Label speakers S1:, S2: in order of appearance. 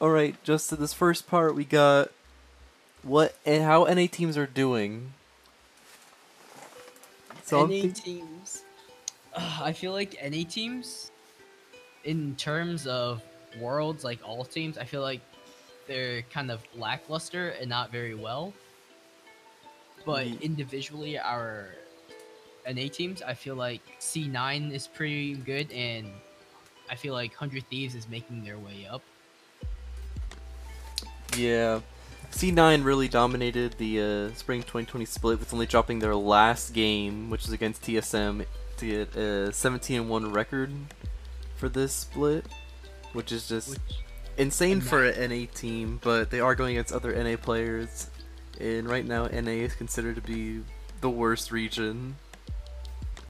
S1: All right, just to this first part, we got what and how NA teams are doing.
S2: So NA teams. Uh, I feel like NA teams, in terms of worlds, like all teams, I feel like they're kind of lackluster and not very well. But mm. individually, our NA teams, I feel like C9 is pretty good, and I feel like 100 Thieves is making their way up.
S1: Yeah. C9 really dominated the uh, spring 2020 split with only dropping their last game, which is against TSM, to get a 17 1 record for this split, which is just which, insane for an NA team, but they are going against other NA players, and right now NA is considered to be the worst region